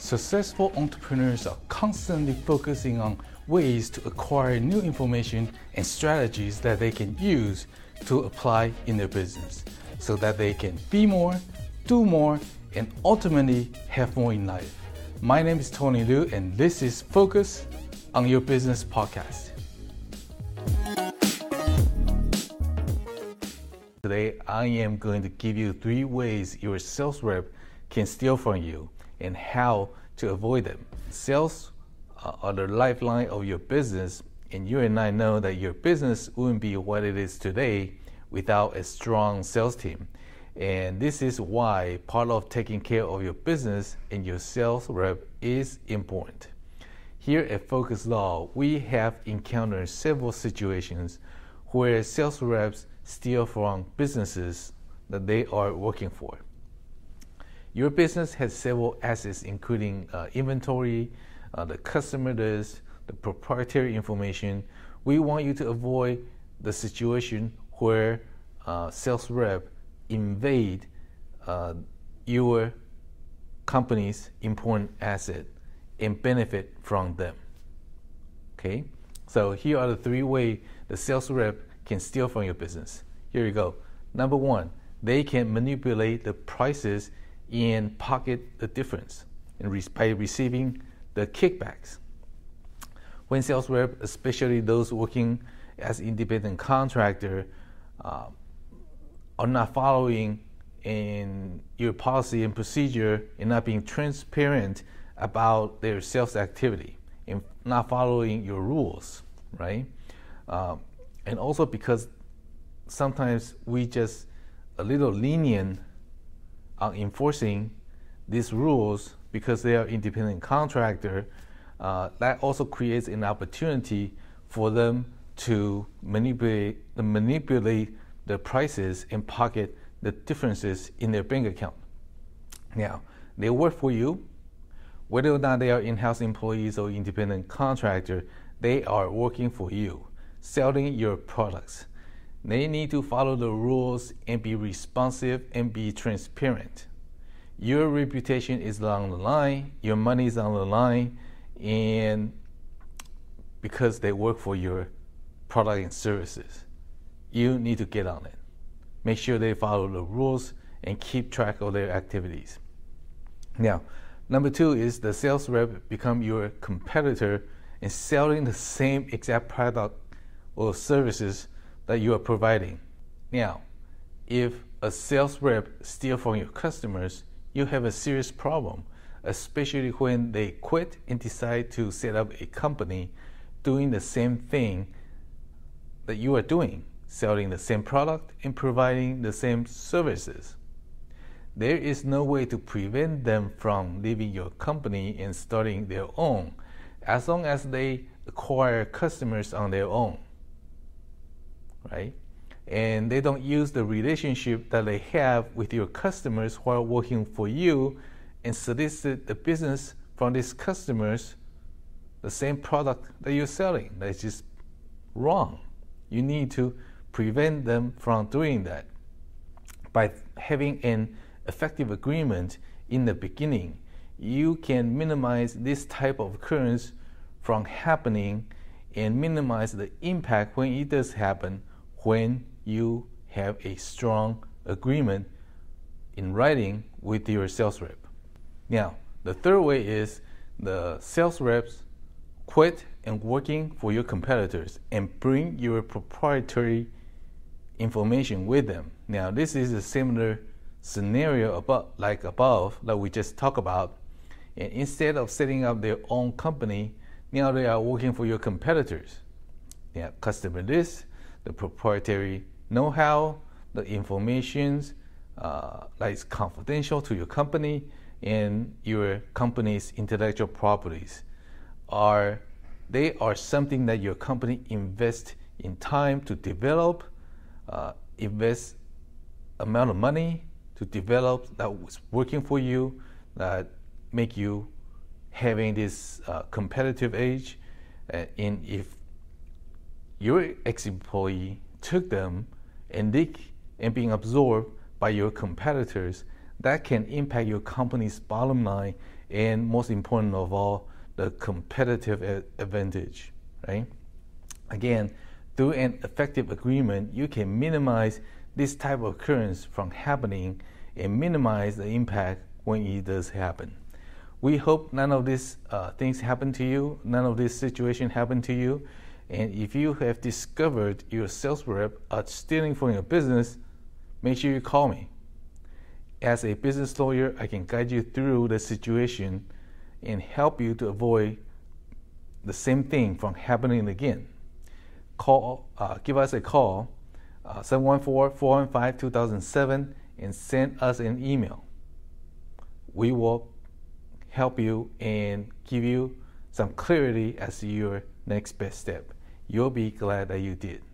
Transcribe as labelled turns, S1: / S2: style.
S1: Successful entrepreneurs are constantly focusing on ways to acquire new information and strategies that they can use to apply in their business so that they can be more, do more, and ultimately have more in life. My name is Tony Liu, and this is Focus on Your Business podcast. Today, I am going to give you three ways your sales rep can steal from you and how to avoid them. Sales are the lifeline of your business, and you and I know that your business wouldn't be what it is today without a strong sales team. And this is why part of taking care of your business and your sales rep is important. Here at Focus Law, we have encountered several situations where sales reps steal from businesses that they are working for. Your business has several assets, including uh, inventory, uh, the customer list, the proprietary information. We want you to avoid the situation where uh, sales rep invade uh, your company's important asset and benefit from them. Okay, so here are the three ways the sales rep can steal from your business. Here you go. Number one, they can manipulate the prices and pocket the difference by receiving the kickbacks. When sales rep, especially those working as independent contractor, uh, are not following in your policy and procedure and not being transparent about their sales activity and not following your rules, right? Um, and also because sometimes we just a little lenient on enforcing these rules because they are independent contractor, uh, that also creates an opportunity for them to manipulate manipulate the prices and pocket the differences in their bank account. Now, they work for you, whether or not they are in-house employees or independent contractor, they are working for you, selling your products. They need to follow the rules and be responsive and be transparent. Your reputation is on the line, your money is on the line, and because they work for your product and services, you need to get on it. Make sure they follow the rules and keep track of their activities. Now, number two is the sales rep become your competitor in selling the same exact product or services that you are providing. Now, if a sales rep steals from your customers, you have a serious problem, especially when they quit and decide to set up a company doing the same thing that you are doing, selling the same product and providing the same services. There is no way to prevent them from leaving your company and starting their own as long as they acquire customers on their own right? And they don't use the relationship that they have with your customers while working for you and solicit the business from these customers the same product that you're selling. That's just wrong. You need to prevent them from doing that by having an effective agreement in the beginning. You can minimize this type of occurrence from happening and minimize the impact when it does happen when you have a strong agreement in writing with your sales rep. Now, the third way is the sales reps quit and working for your competitors and bring your proprietary information with them. Now, this is a similar scenario about like above that we just talked about. And instead of setting up their own company, now they are working for your competitors. Yeah, customer list, the proprietary know-how, the information uh, that is confidential to your company and your company's intellectual properties are they are something that your company invests in time to develop, uh, invest amount of money to develop that was working for you, that make you having this uh, competitive edge. Uh, and if your ex-employee took them and they and being absorbed by your competitors, that can impact your company's bottom line and most important of all, the competitive advantage, right? Again, through an effective agreement, you can minimize this type of occurrence from happening and minimize the impact when it does happen. We hope none of these uh, things happen to you, none of this situation happen to you. And if you have discovered your sales rep are stealing from your business, make sure you call me. As a business lawyer, I can guide you through the situation and help you to avoid the same thing from happening again. Call, uh, give us a call, uh, 714 415 2007, and send us an email. We will help you and give you some clarity as to your next best step. You'll be glad that you did.